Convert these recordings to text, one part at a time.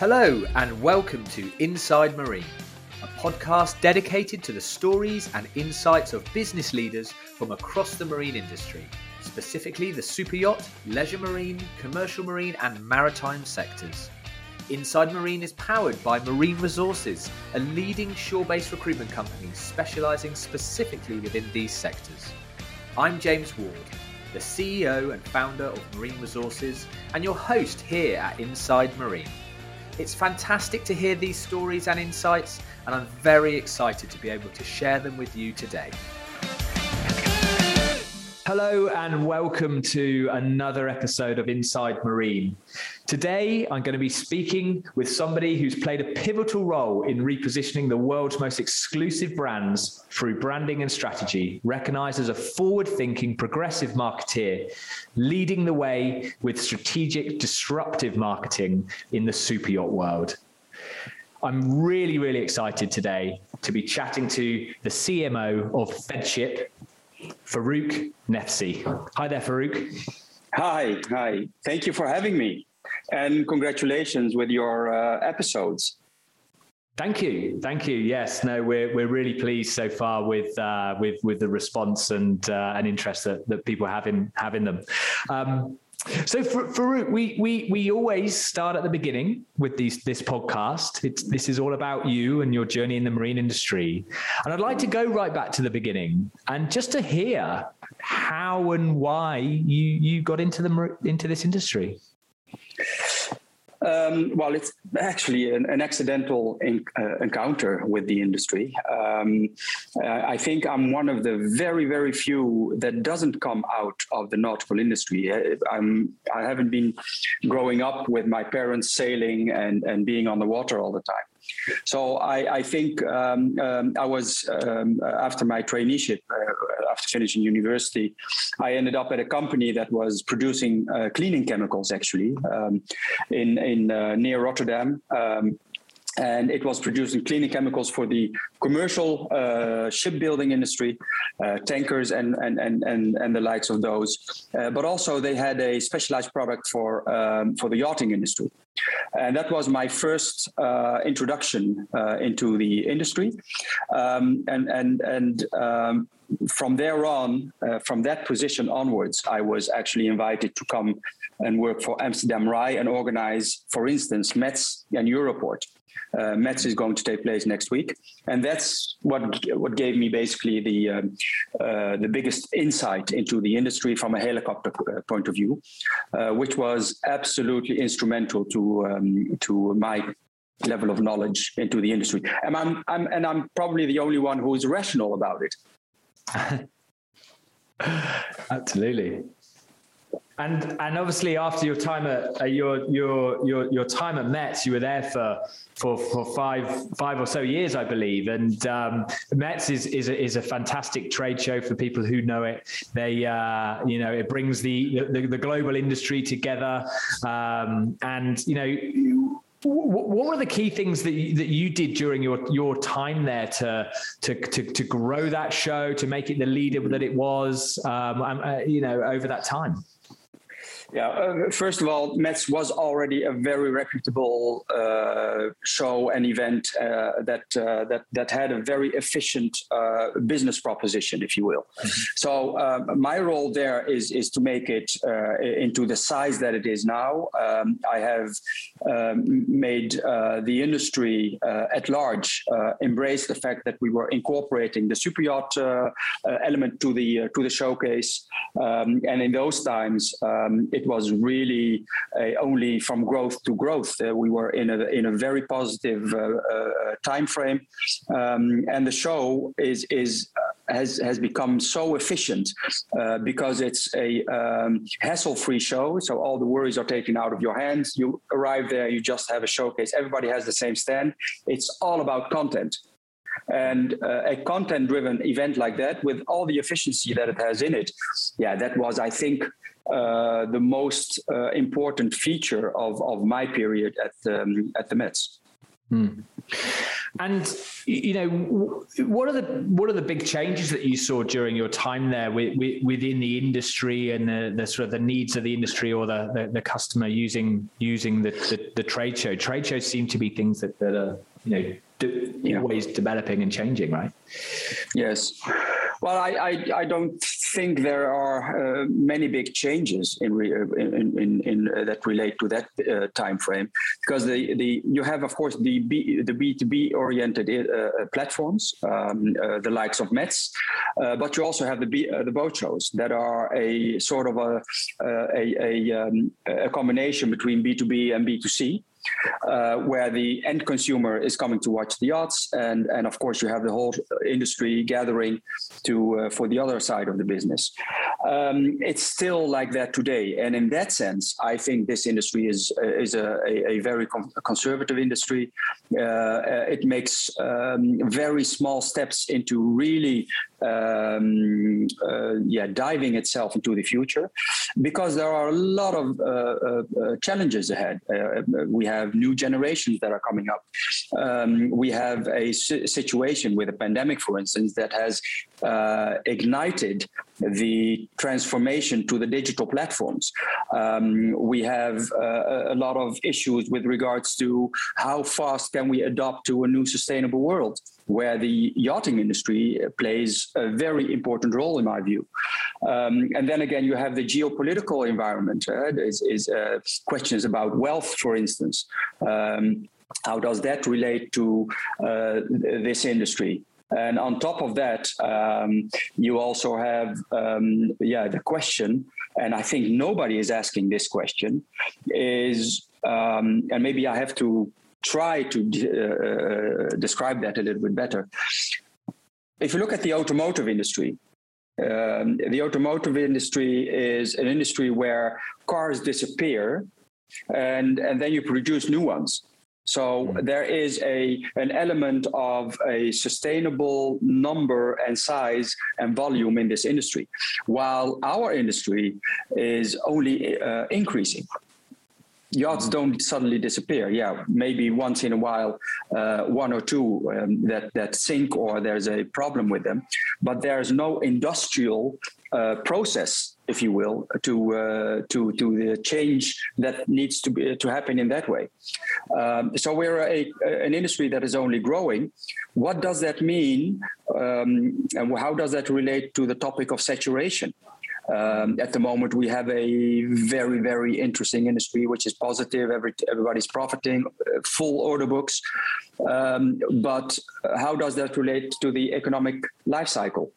Hello, and welcome to Inside Marine, a podcast dedicated to the stories and insights of business leaders from across the marine industry, specifically the super yacht, leisure marine, commercial marine, and maritime sectors. Inside Marine is powered by Marine Resources, a leading shore based recruitment company specialising specifically within these sectors. I'm James Ward, the CEO and founder of Marine Resources, and your host here at Inside Marine. It's fantastic to hear these stories and insights, and I'm very excited to be able to share them with you today. Hello, and welcome to another episode of Inside Marine. Today, I'm going to be speaking with somebody who's played a pivotal role in repositioning the world's most exclusive brands through branding and strategy, recognized as a forward thinking, progressive marketeer, leading the way with strategic, disruptive marketing in the super yacht world. I'm really, really excited today to be chatting to the CMO of Feadship, Farouk Nefsi. Hi there, Farouk. Hi, hi. Thank you for having me, and congratulations with your uh, episodes. Thank you, thank you. Yes, no, we're we're really pleased so far with uh, with with the response and uh, and interest that, that people have in have in them. Um, so, for, Farouk, we we we always start at the beginning with these this podcast. It's this is all about you and your journey in the marine industry, and I'd like to go right back to the beginning and just to hear how and why you you got into the into this industry. Um, well, it's actually an, an accidental in, uh, encounter with the industry. Um, uh, I think I'm one of the very, very few that doesn't come out of the nautical industry. Uh, I'm, I haven't been growing up with my parents sailing and, and being on the water all the time. So I, I think um, um, I was um, after my traineeship, uh, after finishing university, I ended up at a company that was producing uh, cleaning chemicals actually um, in in uh, near Rotterdam. Um, and it was producing cleaning chemicals for the commercial uh, shipbuilding industry, uh, tankers and, and, and, and, and the likes of those. Uh, but also they had a specialized product for, um, for the yachting industry. And that was my first uh, introduction uh, into the industry. Um, and and, and um, from there on, uh, from that position onwards, I was actually invited to come and work for Amsterdam RAI and organize, for instance, METS and Europort. Uh, METS is going to take place next week, and that's what what gave me basically the um, uh, the biggest insight into the industry from a helicopter uh, point of view, uh, which was absolutely instrumental to um, to my level of knowledge into the industry. And I'm, I'm and I'm probably the only one who is rational about it. Absolutely. And and obviously after your time at uh, your your your your time at METS, you were there for for for five five or so years, I believe. And um, METS is is a, is a fantastic trade show for people who know it. They uh, you know it brings the the, the global industry together, um, and you know what were the key things that you, that you did during your, your time there to, to, to, to grow that show, to make it the leader that it was, um, uh, you know, over that time? Yeah, uh, first of all, METS was already a very reputable uh, show and event uh, that uh, that that had a very efficient uh, business proposition, if you will. Mm-hmm. So um, my role there is is to make it uh, into the size that it is now. Um, I have um, made the industry at large embrace the fact that we were incorporating the super yacht element to the to the showcase, um, and in those times. Um, it was really uh, only from growth to growth. Uh, we were in a in a very positive uh, time frame, um, and the show is is has has become so efficient uh, because it's a um, hassle-free show. So all the worries are taken out of your hands. You arrive there, you just have a showcase. Everybody has the same stand. It's all about content. And uh, a content-driven event like that, with all the efficiency that it has in it, yeah, that was, I think, uh, the most uh, important feature of, of my period at um, at the METS. Mm. And you know, what are the what are the big changes that you saw during your time there with, with, within the industry and the, the, sort of the needs of the industry or the, the, the customer using using the, the, the, trade show? Trade shows seem to be things that, that are you know yeah. always developing and changing, right? Yes. Well, I, I, I don't think there are uh, many big changes in, re, uh, in, in, in uh, that relate to that uh, time frame because the, the you have of course the B, the B two B oriented uh, uh, platforms, um, the likes of METS, but you also have the B, the boat shows that are a sort of a a, a, um, a combination between B two B and B two C uh, where the end consumer is coming to watch the yachts, and and of course you have the whole industry gathering to uh, for the other side of the business. Um, it's still like that today, and in that sense, I think this industry is uh, is a, a, a very conservative industry. Uh, uh, it makes um, very small steps into really um, uh, yeah, diving itself into the future, because there are a lot of uh, uh, uh challenges ahead. Uh, we have new generations that are coming up. Um, we have a situation with a pandemic, for instance, that has ignited the transformation to the digital platforms. Um, we have uh, a lot of issues with regards to how fast can we adopt to a new sustainable world where the yachting industry plays a very important role in my view. Um, and then again, you have the geopolitical environment. Uh, is, is uh, questions about wealth, for instance. Um, how does that relate to uh, this industry? And on top of that, um, you also have, um, yeah, the question, and I think nobody is asking this question, is, um, and maybe I have to try to uh, describe that a little bit better. If you look at the automotive industry, um, the automotive industry is an industry where cars disappear and, and then you produce new ones. So mm. there is a an element of a sustainable number and size and volume in this industry, while our industry is only uh, increasing yachts mm. don't suddenly disappear. Yeah, maybe once in a while, uh, one or two um, that that sink or there's a problem with them, but there's no industrial uh, process, if you will, to uh, to to the change that needs to be to happen in that way. Um, so we're a, an industry that is only growing. What does that mean, um, and how does that relate to the topic of saturation? Um, at the moment, we have a very, very interesting industry, which is positive. Every, everybody's profiting, uh, full order books. Um, but how does that relate to the economic life cycle?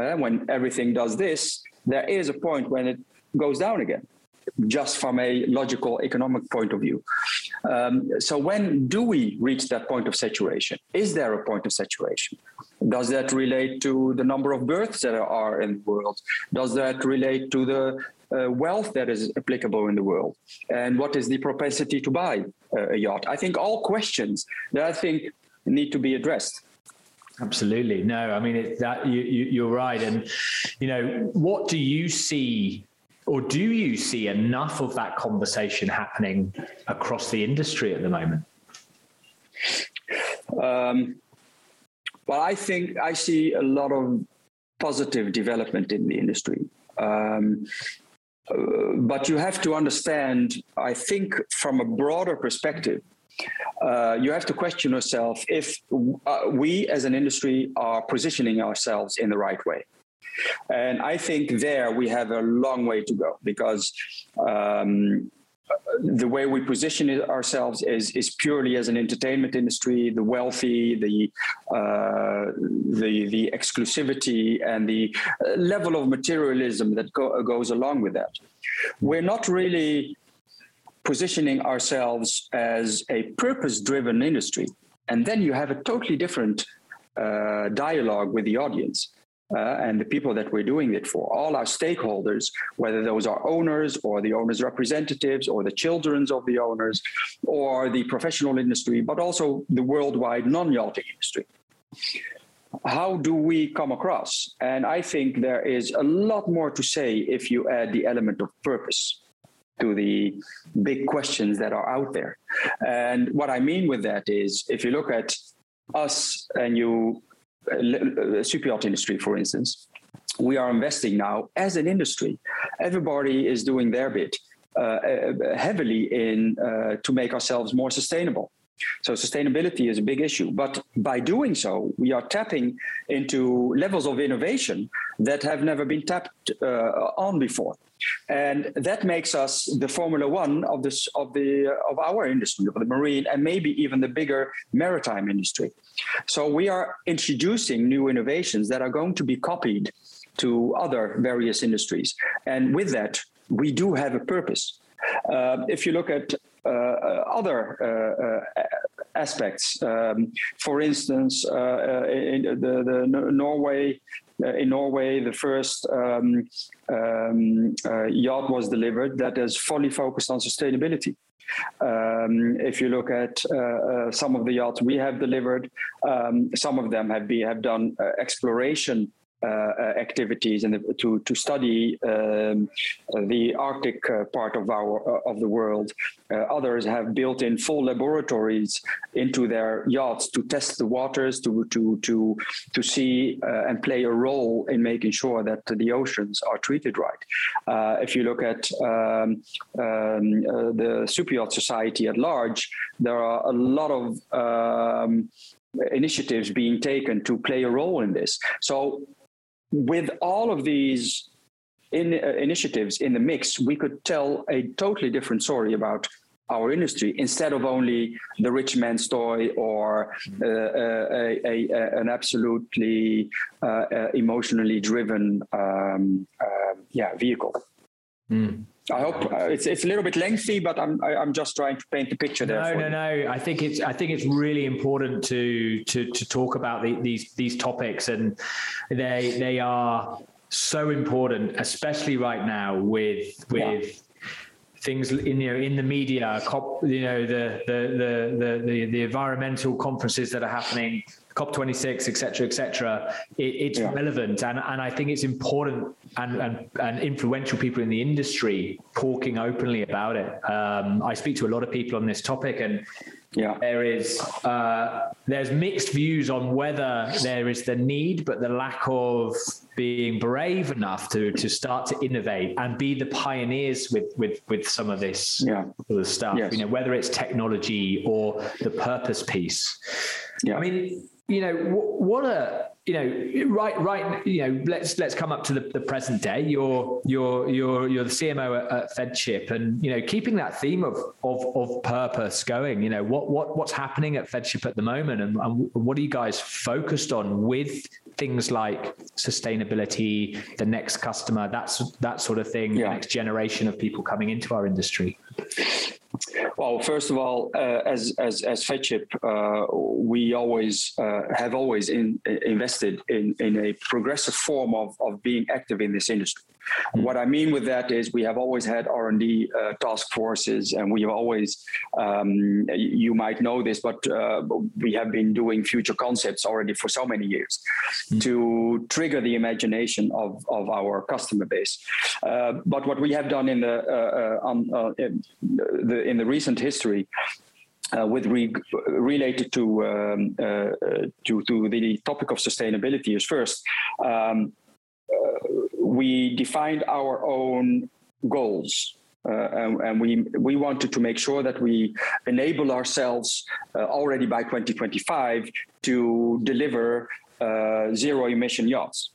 Uh, when everything does this, there is a point when it goes down again just from a logical economic point of view. Um, so, when do we reach that point of saturation? Is there a point of saturation? Does that relate to the number of births that are in the world? Does that relate to the uh, wealth that is applicable in the world? And what is the propensity to buy uh, a yacht? I think all questions that I think need to be addressed. Absolutely. No, I mean, it, that you, you, you're right. And, you know, what do you see or do you see enough of that conversation happening across the industry at the moment? Um, well, I think I see a lot of positive development in the industry. Um, uh, but you have to understand, I think, from a broader perspective, uh, you have to question yourself if uh, we as an industry are positioning ourselves in the right way. And I think there we have a long way to go because um, the way we position ourselves is is purely as an entertainment industry, the wealthy, the uh, the the exclusivity, and the uh, level of materialism that go, goes along with that. We're not really positioning ourselves as a purpose-driven industry, and then you have a totally different uh, dialogue with the audience uh, and the people that we're doing it for, all our stakeholders, whether those are owners or the owners' representatives or the children's of the owners or the professional industry, but also the worldwide non yachting industry. How do we come across? And I think there is a lot more to say if you add the element of purpose. to the big questions that are out there. And what I mean with that is, if you look at us and you, uh, super yacht industry, for instance, we are investing now as an industry. Everybody is doing their bit uh, uh heavily in uh, to make ourselves more sustainable. So sustainability is a big issue. But by doing so, we are tapping into levels of innovation that have never been tapped uh, on before. And that makes us the Formula One of this of the of our industry, of the marine, and maybe even the bigger maritime industry. So we are introducing new innovations that are going to be copied to other various industries. And with that, we do have a purpose. Uh, if you look at other uh, uh, aspects, um, for instance, in the, the Norway in Norway, the first um, um, yacht was delivered that is fully focused on sustainability. Um, if you look at uh, uh, some of the yachts we have delivered, um, some of them have be have done uh, exploration uh, uh, activities and to to study um, the Arctic uh, part of our of the world. others have built in full laboratories into their yachts to test the waters, to to to to see and play a role in making sure that the oceans are treated right. if you look at um, um, the super yacht society at large, there are a lot of um, initiatives being taken to play a role in this. So with all of these in, uh, initiatives in the mix, we could tell a totally different story about our industry instead of only the rich man's toy or uh, uh a, a, a, an absolutely uh, uh emotionally driven um, uh, yeah vehicle. Mm. I hope uh, it's it's a little bit lengthy, but I'm I, am i am just trying to paint the picture there. No, no, you. no. I think it's I think it's really important to to to talk about the, these these topics, and they they are so important, especially right now with with. Yeah. Things in you know in the media, you know the the the the the environmental conferences that are happening COP26, etc., etc. It, it's yeah. relevant, and and I think it's important and, and and influential people in the industry talking openly about it. Um, I speak to a lot of people on this topic, and yeah. there is uh, there's mixed views on whether there is the need, but the lack of being brave enough to to start to innovate and be the pioneers with with with some of this yeah. the stuff. Yes. You know, whether it's technology or the purpose piece. Yeah. I mean, you know what a you know right right you know let's let's come up to the, the present day you're you're you're you're the cmo at, at feadship and you know keeping that theme of of of purpose going you know what what what's happening at feadship at the moment and, and what are you guys focused on with things like sustainability the next customer that's that sort of thing yeah. next generation of people coming into our industry well, first of all, uh, as as as Feadship, uh, we always uh, have always in, invested in in a progressive form of of being active in this industry. Mm-hmm. What I mean with that is we have always had R and D uh, task forces, and we have always, um, you might know this, but uh, we have been doing future concepts already for so many years mm-hmm. to trigger the imagination of of our customer base. Uh, but what we have done in the on in the in the recent history uh, with re- related to, um, uh, to to the topic of sustainability is first. Um, uh, we defined our own goals. Uh, and, and, we we wanted to make sure that we enable ourselves uh, already by 2025 to deliver zero emission yachts.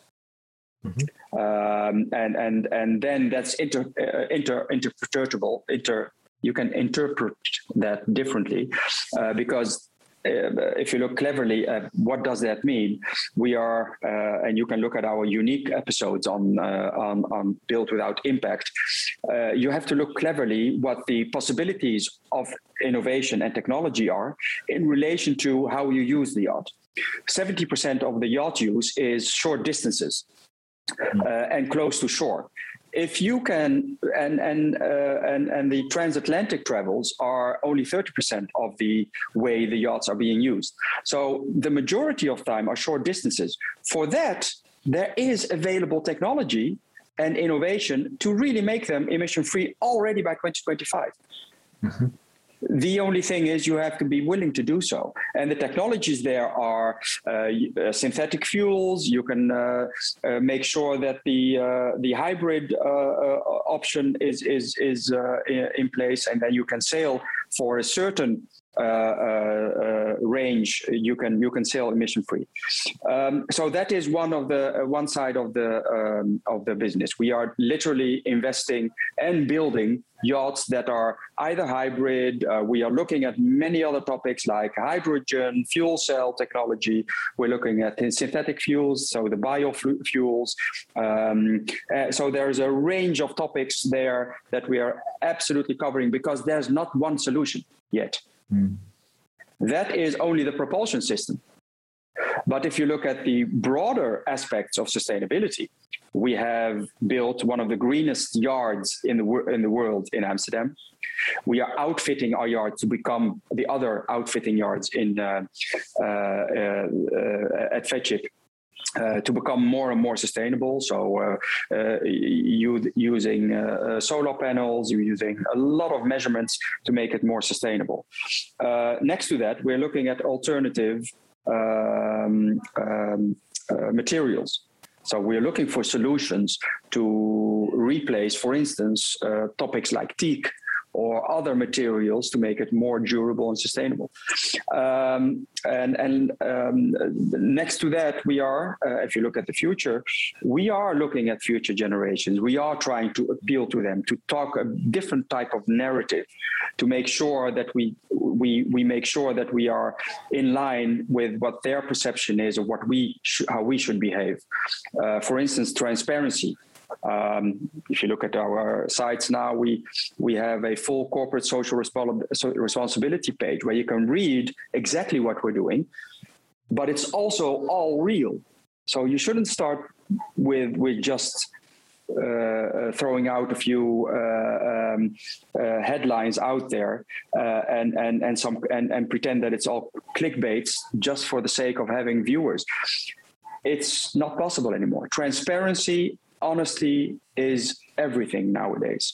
Mm-hmm. Um, and and and then that's inter, uh, inter interpretable inter you can interpret that differently uh, because uh, if you look cleverly at what does that mean, we are, uh, and you can look at our unique episodes on uh, on, on without impact. Uh, you have to look cleverly what the possibilities of innovation and technology are in relation to how you use the yacht. Seventy percent of the yacht use is short distances. Uh, and close to shore if you can and and uh, and and the transatlantic travels are only 30% of the way the yachts are being used so the majority of time are short distances for that there is available technology and innovation to really make them emission free already by 2025. Mm-hmm. The only thing is you have to be willing to do so. And the technologies there are uh, uh synthetic fuels. You can uh, uh, make sure that the uh, the hybrid uh, option is is is in place, and then you can sail for a certain range, you can you can sail emission free. Um, so that is one of the uh, one side of the um, of the business. We are literally investing and building yachts that are either hybrid. Uh, we are looking at many other topics like hydrogen, fuel cell technology. We're looking at synthetic fuels, so the biofuels. Um, uh, so there's a range of topics there that we are absolutely covering because there's not one solution yet. Mm. That is only the propulsion system. But if you look at the broader aspects of sustainability, we have built one of the greenest yards in the, in the world in Amsterdam. We are outfitting our yards to become the other outfitting yards in uh, uh, uh, at Feadship uh, to become more and more sustainable. So, uh, uh, using uh, uh, solar panels, you're using a lot of measurements to make it more sustainable. Uh, next to that, we're looking at alternative um, um, materials. So we're looking for solutions to replace, for instance, topics like teak or other materials to make it more durable and sustainable. Um, and and um, next to that, we are, uh, if you look at the future, we are looking at future generations. We are trying to appeal to them, to talk a different type of narrative, to make sure that we we we make sure that we are in line with what their perception is of what we how we should behave. Uh, for instance, transparency. Um, if you look at our sites now, we we have a full corporate social responsibility page where you can read exactly what we're doing, but it's also all real. So you shouldn't start with with just uh, throwing out a few uh, um, uh, headlines out there uh, and and and some and, and pretend that it's all clickbaits just for the sake of having viewers. It's not possible anymore. Transparency honesty is everything nowadays.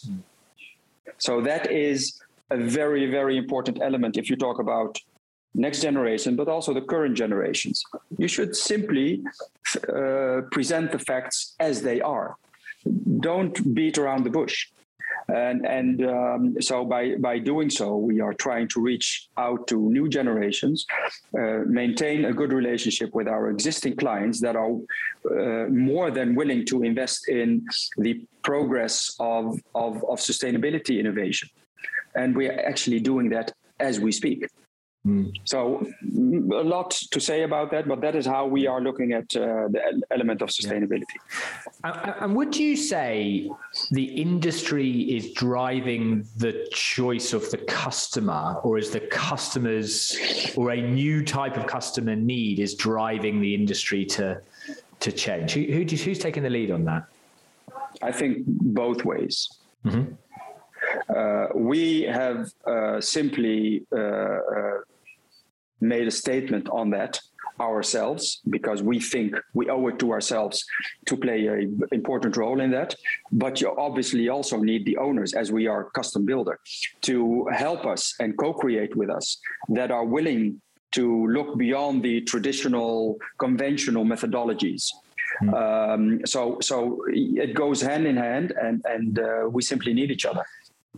So that is a very, very important element if you talk about next generation, but also the current generations. You should simply uh, present the facts as they are. Don't beat around the bush and and um, so by by doing so, we are trying to reach out to new generations, uh, maintain a good relationship with our existing clients that are uh, more than willing to invest in the progress of, of of sustainability innovation, and we are actually doing that as we speak. Mm. So a lot to say about that, but that is how we are looking at uh, the element of sustainability. Yeah. And would you say the industry is driving the choice of the customer, or is the customers or a new type of customer need is driving the industry to to change? Who, who who's taking the lead on that? I think both ways. Mm-hmm. Uh, we have uh, simply uh, made a statement on that ourselves because we think we owe it to ourselves to play an important role in that. But you obviously also need the owners as we are custom builder to help us and co-create with us that are willing to look beyond the traditional conventional methodologies. Mm. um, so so it goes hand in hand and and uh, we simply need each other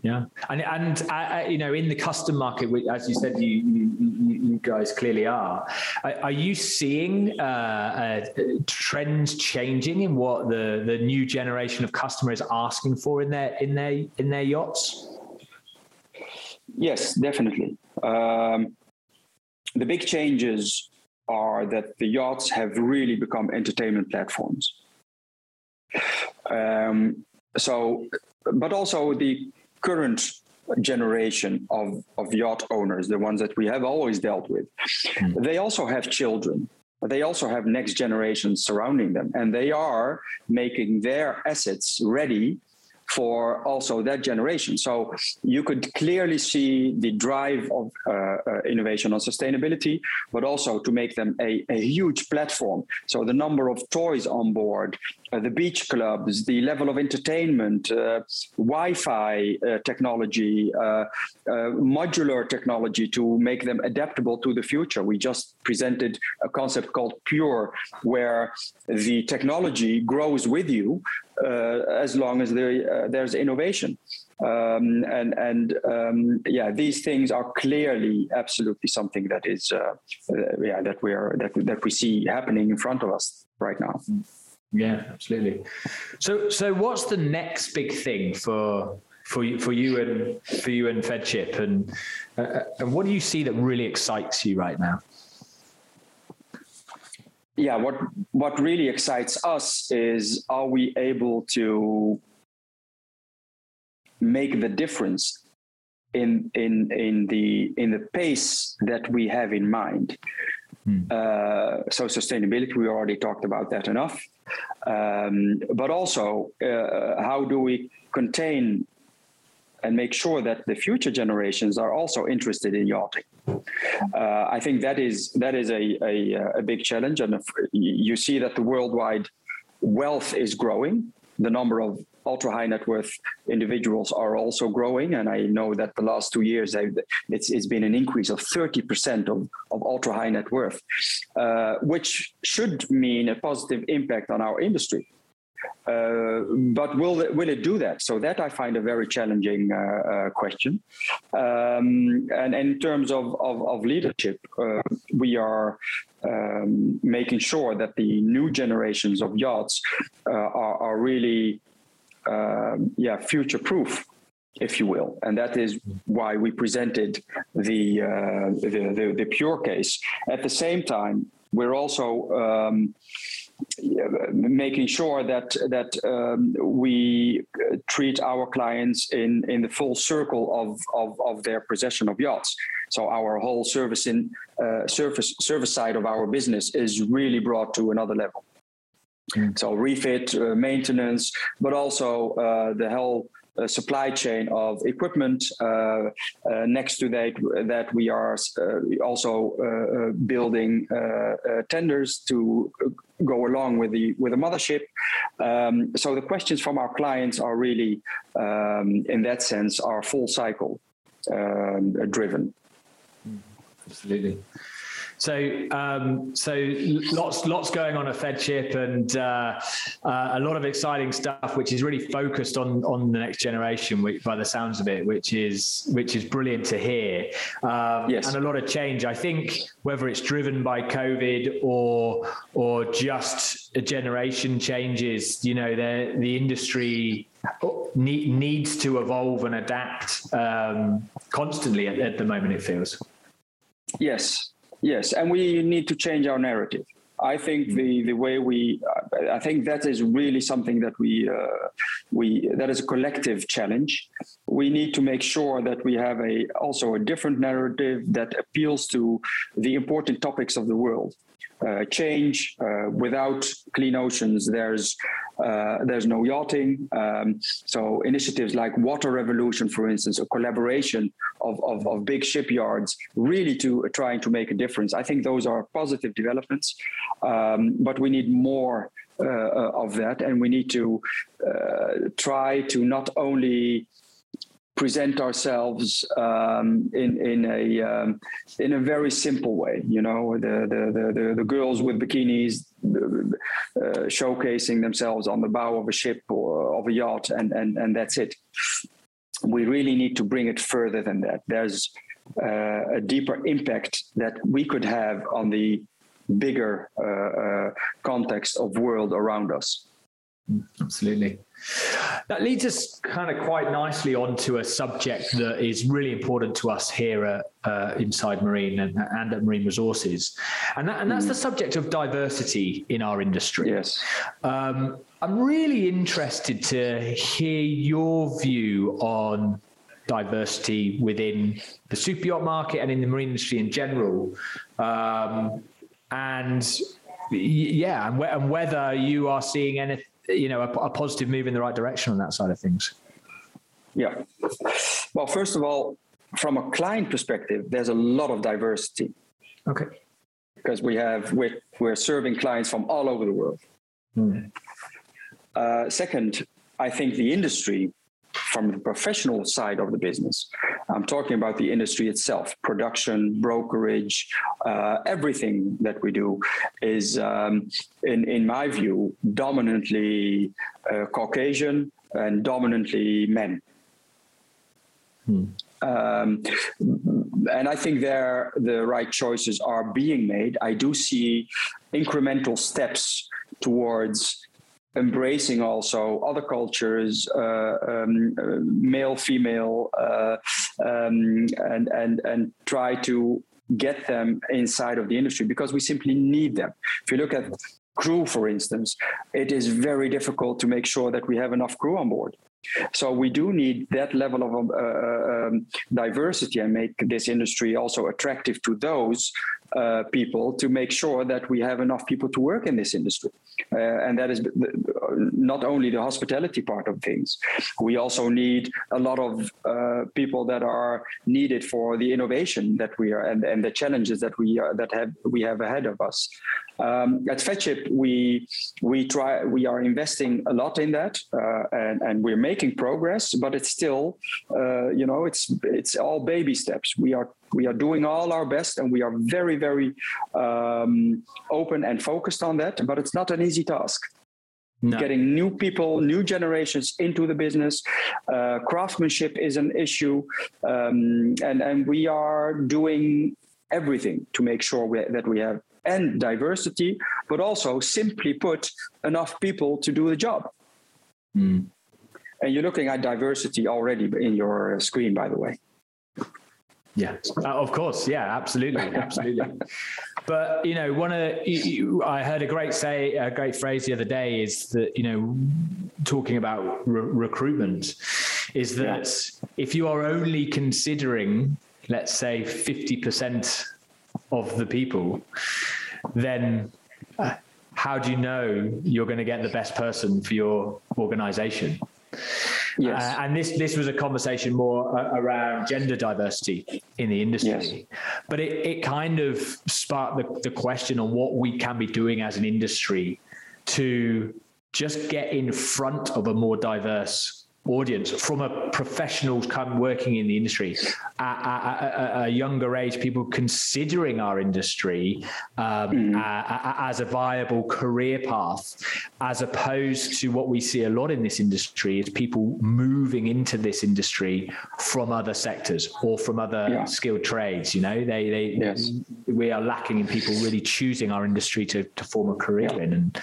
yeah, and and uh, uh, you know, in the custom market, as you said, you you, you guys clearly are. Are you seeing uh, uh, trends changing in what the the new generation of customers are asking for in their in their in their yachts? Yes, definitely. Um, the big changes are that the yachts have really become entertainment platforms. Um, so, but also the current generation of, of yacht owners, the ones that we have always dealt with, mm. they also have children. They also have next generations surrounding them, and they are making their assets ready for also that generation. So you could clearly see the drive of uh, uh, innovation on sustainability, but also to make them a, a huge platform. So the number of toys on board, uh, the beach clubs, the level of entertainment, uh, Wi-Fi uh, technology, modular technology to make them adaptable to the future. We just presented a concept called Pure, where the technology grows with you as long as there, there's innovation. Um, and and um, yeah, these things are clearly absolutely something that is uh, uh, yeah that we are that that we see happening in front of us right now. Yeah, absolutely. So, so what's the next big thing for for you, for you and for you and Feadship, and uh, and what do you see that really excites you right now? Yeah, what what really excites us is are we able to make the difference in in in the in the pace that we have in mind. Hmm. Uh, so sustainability, we already talked about that enough. Um, but also, uh, how do we contain and make sure that the future generations are also interested in yachting? Uh, I think that is that is a, a, a big challenge, and you see that the worldwide wealth is growing. The number of ultra high net worth individuals are also growing. And I know that the last two years, it's, it's been an increase of 30% of, of ultra high net worth, uh, which should mean a positive impact on our industry. Uh, but will it, will it do that? So that I find a very challenging uh, uh, question. Um, and, in terms of, of, of leadership, uh, we are um, making sure that the new generations of yachts uh, are, are really um, yeah, future proof, if you will. And that is why we presented the, uh, the, the, the, pure case. At the same time, we're also um, making sure that that um, we treat our clients in in the full circle of, of, of their possession of yachts. So our whole service in uh, service service side of our business is really brought to another level. Mm. So refit, uh, maintenance, but also uh, the whole uh, supply chain of equipment. Uh, uh, next to that, that we are uh, also building tenders to go along with the with the mothership. Um, so the questions from our clients are really, um, in that sense, are full cycle um, driven. Absolutely. So, um, so lots, lots going on at Feadship, and uh, uh, a lot of exciting stuff, which is really focused on on the next generation. Which, by the sounds of it, which is which is brilliant to hear. Um, yes. and a lot of change. I think whether it's driven by COVID or or just a generation changes, you know, the the industry need, needs to evolve and adapt um, constantly at, at the moment. It feels. Yes, Yes, and we need to change our narrative. I think mm. the the way we, I think that is really something that we uh, we that is a collective challenge. We need to make sure that we have a also a different narrative that appeals to the important topics of the world. Uh, change uh, without clean oceans. There's uh, there's no yachting. Um, so initiatives like Water Revolution, for instance, a collaboration of, of, of, big shipyards, really to trying to make a difference. I think those are positive developments, um, but we need more uh, uh of that, and we need to uh, try to not only present ourselves um, in in a um, in a very simple way. You know, the the the, the girls with bikinis uh, showcasing themselves on the bow of a ship or of a yacht, and and and that's it. We really need to bring it further than that. There's uh, a deeper impact that we could have on the bigger uh, uh context of world around us. Absolutely. That leads us kind of quite nicely onto a subject that is really important to us here at uh, Inside Marine and, and, at Marine Resources, and, that, and that's mm. the subject of diversity in our industry. Yes. Um, I'm really interested to hear your view on diversity within the super yacht market and in the marine industry in general. Um, and yeah, and, and, whether you are seeing any, you know, a, a positive move in the right direction on that side of things. Yeah. Well, first of all, from a client perspective, there's a lot of diversity. Okay. Because we have we're, we're serving clients from all over the world. Mm. Uh, second, I think the industry, from the professional side of the business, I'm talking about the industry itself, production, brokerage, uh, everything that we do is, um, in in my view, dominantly uh, Caucasian and dominantly men. Hmm. Um, and I think there the right choices are being made. I do see incremental steps towards embracing also other cultures, uh, um, uh, male, female, uh, um, and and and try to get them inside of the industry because we simply need them. If you look at crew, for instance, it is very difficult to make sure that we have enough crew on board. So we do need that level of uh, uh, um, diversity and make this industry also attractive to those uh, people to make sure that we have enough people to work in this industry. Uh, and that is not only the hospitality part of things. We also need a lot of uh, people that are needed for the innovation that we are and, and the challenges that we are, that have we have ahead of us. Um, at Feadship, we we try we are investing a lot in that, uh, and and we're making progress. But it's still, uh, you know, it's it's all baby steps. We are we are doing all our best, and we are very very um, open and focused on that. But it's not an easy task. No. Getting new people, new generations into the business, uh, craftsmanship is an issue, um, and and we are doing everything to make sure we, that we have and diversity, but also simply put enough people to do the job. Mm. And you're looking at diversity already in your screen, by the way. Yeah, uh, of course. Yeah, absolutely, absolutely. but you know, one of you, I heard a great say, a great phrase the other day is that you know, talking about re- recruitment, is that yeah. if you are only considering, let's say, fifty percent of the people, then uh, how do you know you're going to get the best person for your organization? Yes. Uh, and this this was a conversation more uh, around gender diversity in the industry, yes. but it, it kind of sparked the, the question on what we can be doing as an industry to just get in front of a more diverse audience from a professionals come working in the industry at, a younger age people considering our industry um, mm. as a viable career path as opposed to what we see a lot in this industry is people moving into this industry from other sectors or from other yeah. skilled trades you know they they yes. we are lacking in people really choosing our industry to, to form a career yeah. in and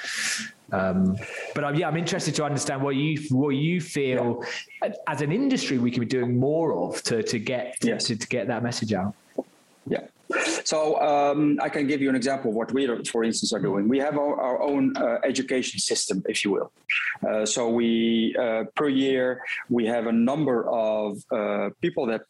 um, but I'm, yeah, I'm interested to understand what you what you feel yeah. as an industry we could be doing more of to to get yes. to, to get that message out. Yeah. So um, I can give you an example of what we, for instance, are doing. We have our, our own uh, education system, if you will. Uh, so we uh, per year we have a number of uh, people that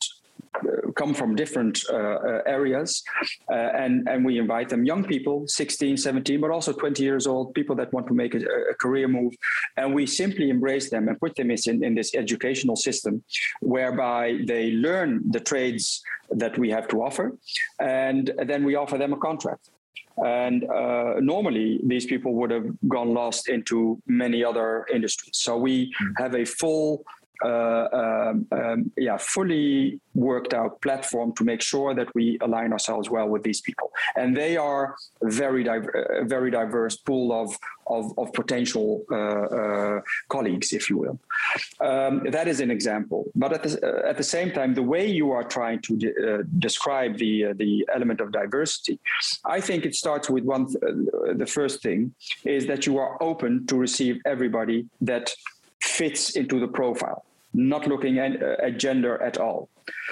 come from different uh, uh, areas uh, and and we invite them young people 16 17 but also 20 years old people that want to make a, a career move and we simply embrace them and put them in, in this educational system whereby they learn the trades that we have to offer and then we offer them a contract and uh, normally, these people would have gone lost into many other industries. So we hmm. have a full um, um, yeah, fully worked out platform to make sure that we align ourselves well with these people. And they are very diver- very diverse pool of of, of potential uh, uh, colleagues, if you will. Um, that is an example. But at the, uh, at the same time, the way you are trying to de- uh, describe the uh, the element of diversity, I think it starts with one. Th- the first thing is that you are open to receive everybody that fits into the profile not looking at, uh, at gender at all.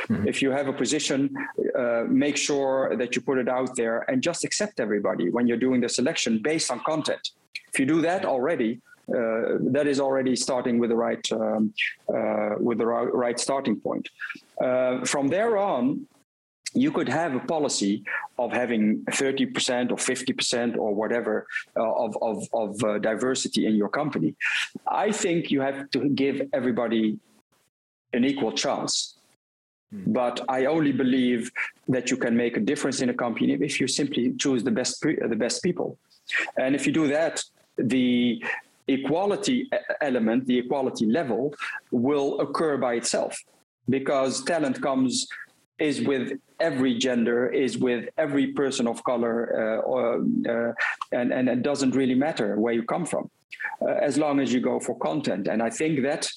Mm-hmm. If you have a position, uh, make sure that you put it out there and just accept everybody when you're doing the selection based on content. If you do that already, uh, that is already starting with the right um, uh, with the right starting point. Uh, from there on, you could have a policy of having 30% or 50% or whatever uh, of, of, of uh, diversity in your company. I think you have to give everybody an equal chance. Hmm. But I only believe that you can make a difference in a company if you simply choose the best the best people, and if you do that, the equality element, the equality level, will occur by itself, because talent comes is with every gender, is with every person of color, uh, or, uh, and, and it doesn't really matter where you come from, uh, as long as you go for content. And I think that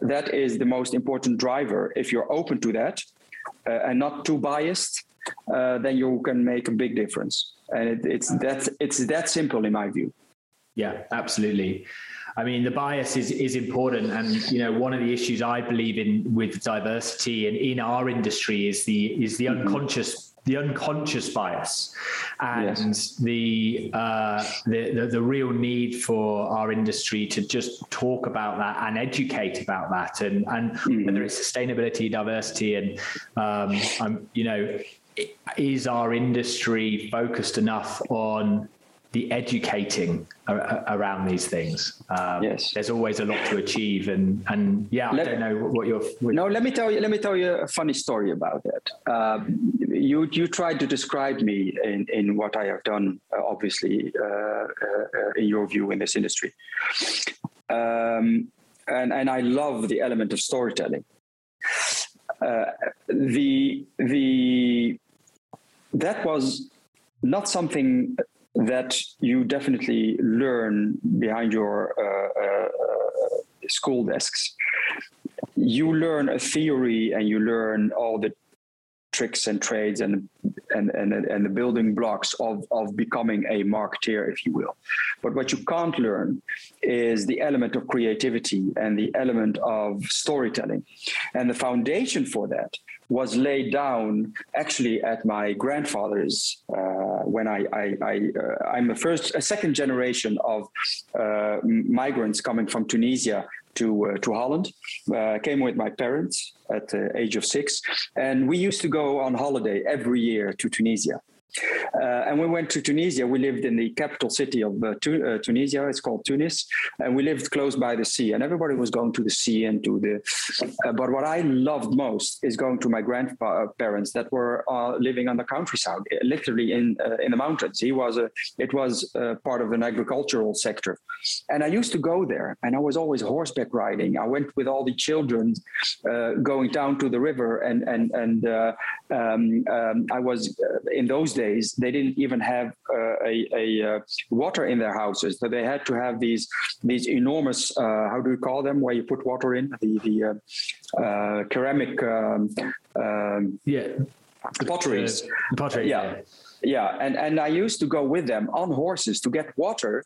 that is the most important driver. If you're open to that uh, and not too biased, uh, then you can make a big difference. And it, it's that it's that simple in my view. Yeah, absolutely. I mean, the bias is is important, and you know, one of the issues I believe in with diversity and in our industry is the is the mm-hmm. unconscious the unconscious bias and yes. the, uh, the, the, the real need for our industry to just talk about that and educate about that and and mm-hmm. whether it's sustainability diversity and um, I'm, you know is our industry focused enough on the educating around these things. Um, yes, there's always a lot to achieve, and and yeah, let, I don't know what your what no. Let me tell you. Let me tell you a funny story about that. Um, you you tried to describe me in in what I have done, uh, obviously, uh, uh, in your view in this industry. Um, and and I love the element of storytelling. Uh, the the that was not something that you definitely learn behind your uh, school desks. You learn a theory and you learn all the tricks and trades and and and, and the building blocks of, of becoming a marketeer, if you will. But what you can't learn is the element of creativity and the element of storytelling. And the foundation for that was laid down actually at my grandfather's uh, when I, I, I uh, a first a second generation of uh, migrants coming from Tunisia to uh, to Holland. Uh, came with my parents at the age of six, and we used to go on holiday every year to Tunisia. Uh, and we went to Tunisia. We lived in the capital city of uh, tu- uh, Tunisia. It's called Tunis, and we lived close by the sea. And everybody was going to the sea and to the. Uh, but what I loved most is going to my grandparents that were uh, living on the countryside, literally in uh, in the mountains. He was a. It was part of an agricultural sector, and I used to go there. And I was always horseback riding. I went with all the children, going down to the river, and and and um, um, I was in those days days, they didn't even have uh, a, a uh, water in their houses. So they had to have these these enormous uh, how do you call them where you put water in the the uh, uh, ceramic um, um, yeah potteries pottery yeah. yeah yeah, and, and I used to go with them on horses to get water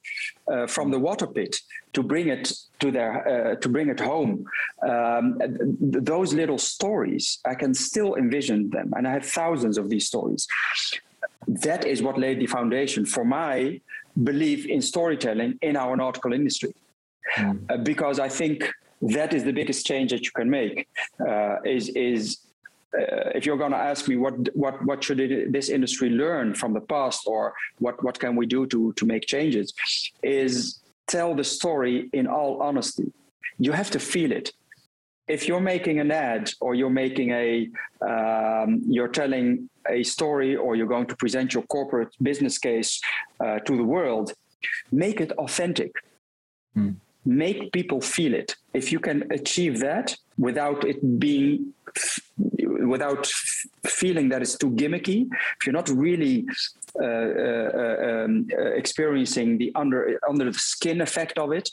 uh, from the water pit to bring it to their uh, to bring it home. Um, th- those little stories, I can still envision them, and I have thousands of these stories. That is what laid the foundation for my belief in storytelling in our nautical industry, mm. uh, because I think that is the biggest change that you can make. Uh, is is uh, if you're going to ask me what what what should it, this industry learn from the past or what what can we do to to make changes is tell the story in all honesty you have to feel it if you're making an ad or you're making a um, you're telling a story or you're going to present your corporate business case uh, to the world make it authentic mm. make people feel it if you can achieve that without it being without feeling that it's too gimmicky, if you're not really uh, uh, um, uh, experiencing the under under the skin effect of it,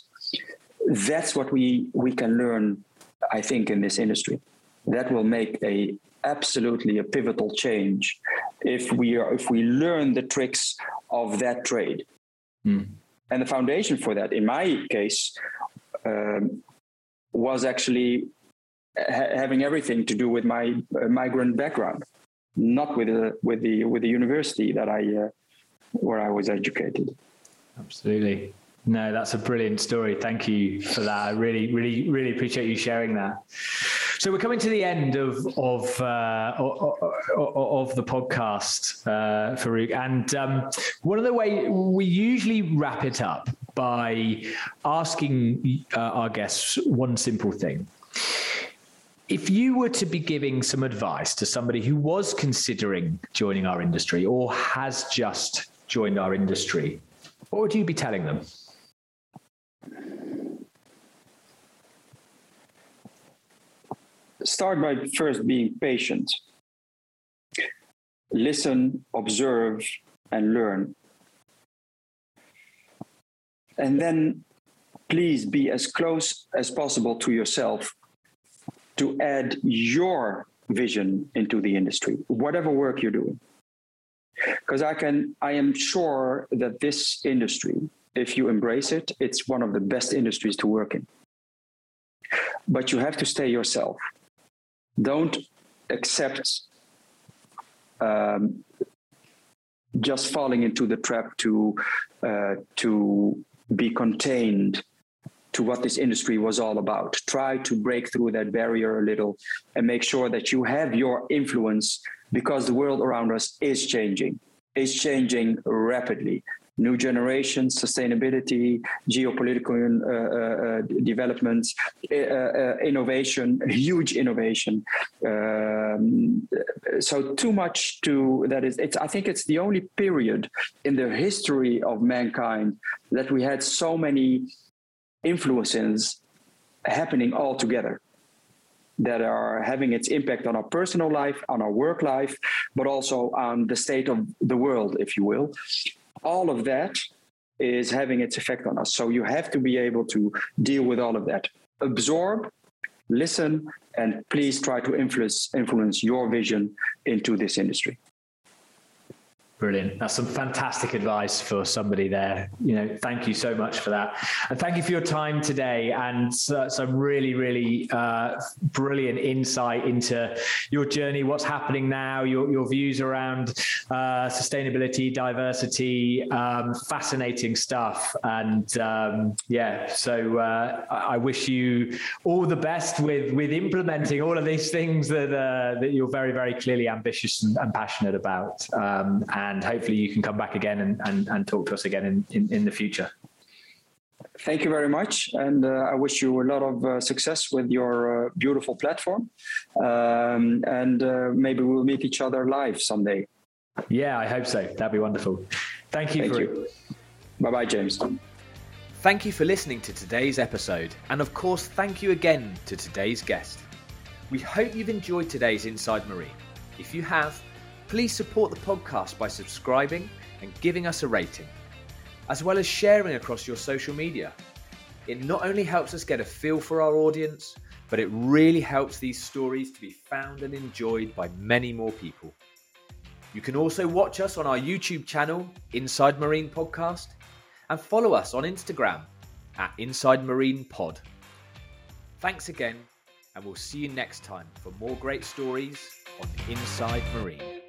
that's what we we can learn. I think in this industry, that will make a absolutely a pivotal change if we are if we learn the tricks of that trade. Mm. And the foundation for that, in my case, um, was actually ha- having everything to do with my uh, migrant background, not with the with the with the university that I uh, where I was educated. Absolutely. No, that's a brilliant story. Thank you for that. I really, really, really appreciate you sharing that. So we're coming to the end of of uh, of the podcast, uh, Farouk, and um, one of the way we usually wrap it up by asking uh, our guests one simple thing. If you were to be giving some advice to somebody who was considering joining our industry or has just joined our industry, what would you be telling them? Start by first being patient. Listen, observe, and learn. And then please be as close as possible to yourself to add your vision into the industry, whatever work you're doing. Because I can, I am sure that this industry, if you embrace it, it's one of the best industries to work in. But you have to stay yourself. Don't accept um, just falling into the trap to uh, to be contained to what this industry was all about. Try to break through that barrier a little and make sure that you have your influence because the world around us is changing, is changing rapidly. New generations, sustainability, geopolitical uh, uh, uh developments, uh, uh, innovation, huge innovation. Um, so too much to that is. It's. I think it's the only period in the history of mankind that we had so many influences happening all together that are having its impact on our personal life, on our work life, but also on the state of the world, if you will. All of that is having its effect on us. So you have to be able to deal with all of that. Absorb, listen, and please try to influence influence your vision into this industry. Brilliant. That's some fantastic advice for somebody there. You know, thank you so much for that. And thank you for your time today and uh, some really, really uh, brilliant insight into your journey, what's happening now, your, your views around uh, sustainability, diversity, um, fascinating stuff. And um, yeah, so uh, I wish you all the best with, with implementing all of these things that, uh, that you're very, very clearly ambitious and, and passionate about. Um, and and hopefully you can come back again and, and, and talk to us again in, in, in the future. Thank you very much. And uh, I wish you a lot of uh, success with your uh, beautiful platform. Um, and uh, maybe we'll meet each other live someday. Yeah, I hope so. That'd be wonderful. Thank you. Thank you. Bye bye, James. Thank you for listening to today's episode. And of course, thank you again to today's guest. We hope you've enjoyed today's Inside Marine. If you have, Please support the podcast by subscribing and giving us a rating, as well as sharing across your social media. It not only helps us get a feel for our audience, but it really helps these stories to be found and enjoyed by many more people. You can also watch us on our YouTube channel, Inside Marine Podcast, and follow us on Instagram at Inside Marine Pod. Thanks again, and we'll see you next time for more great stories on Inside Marine.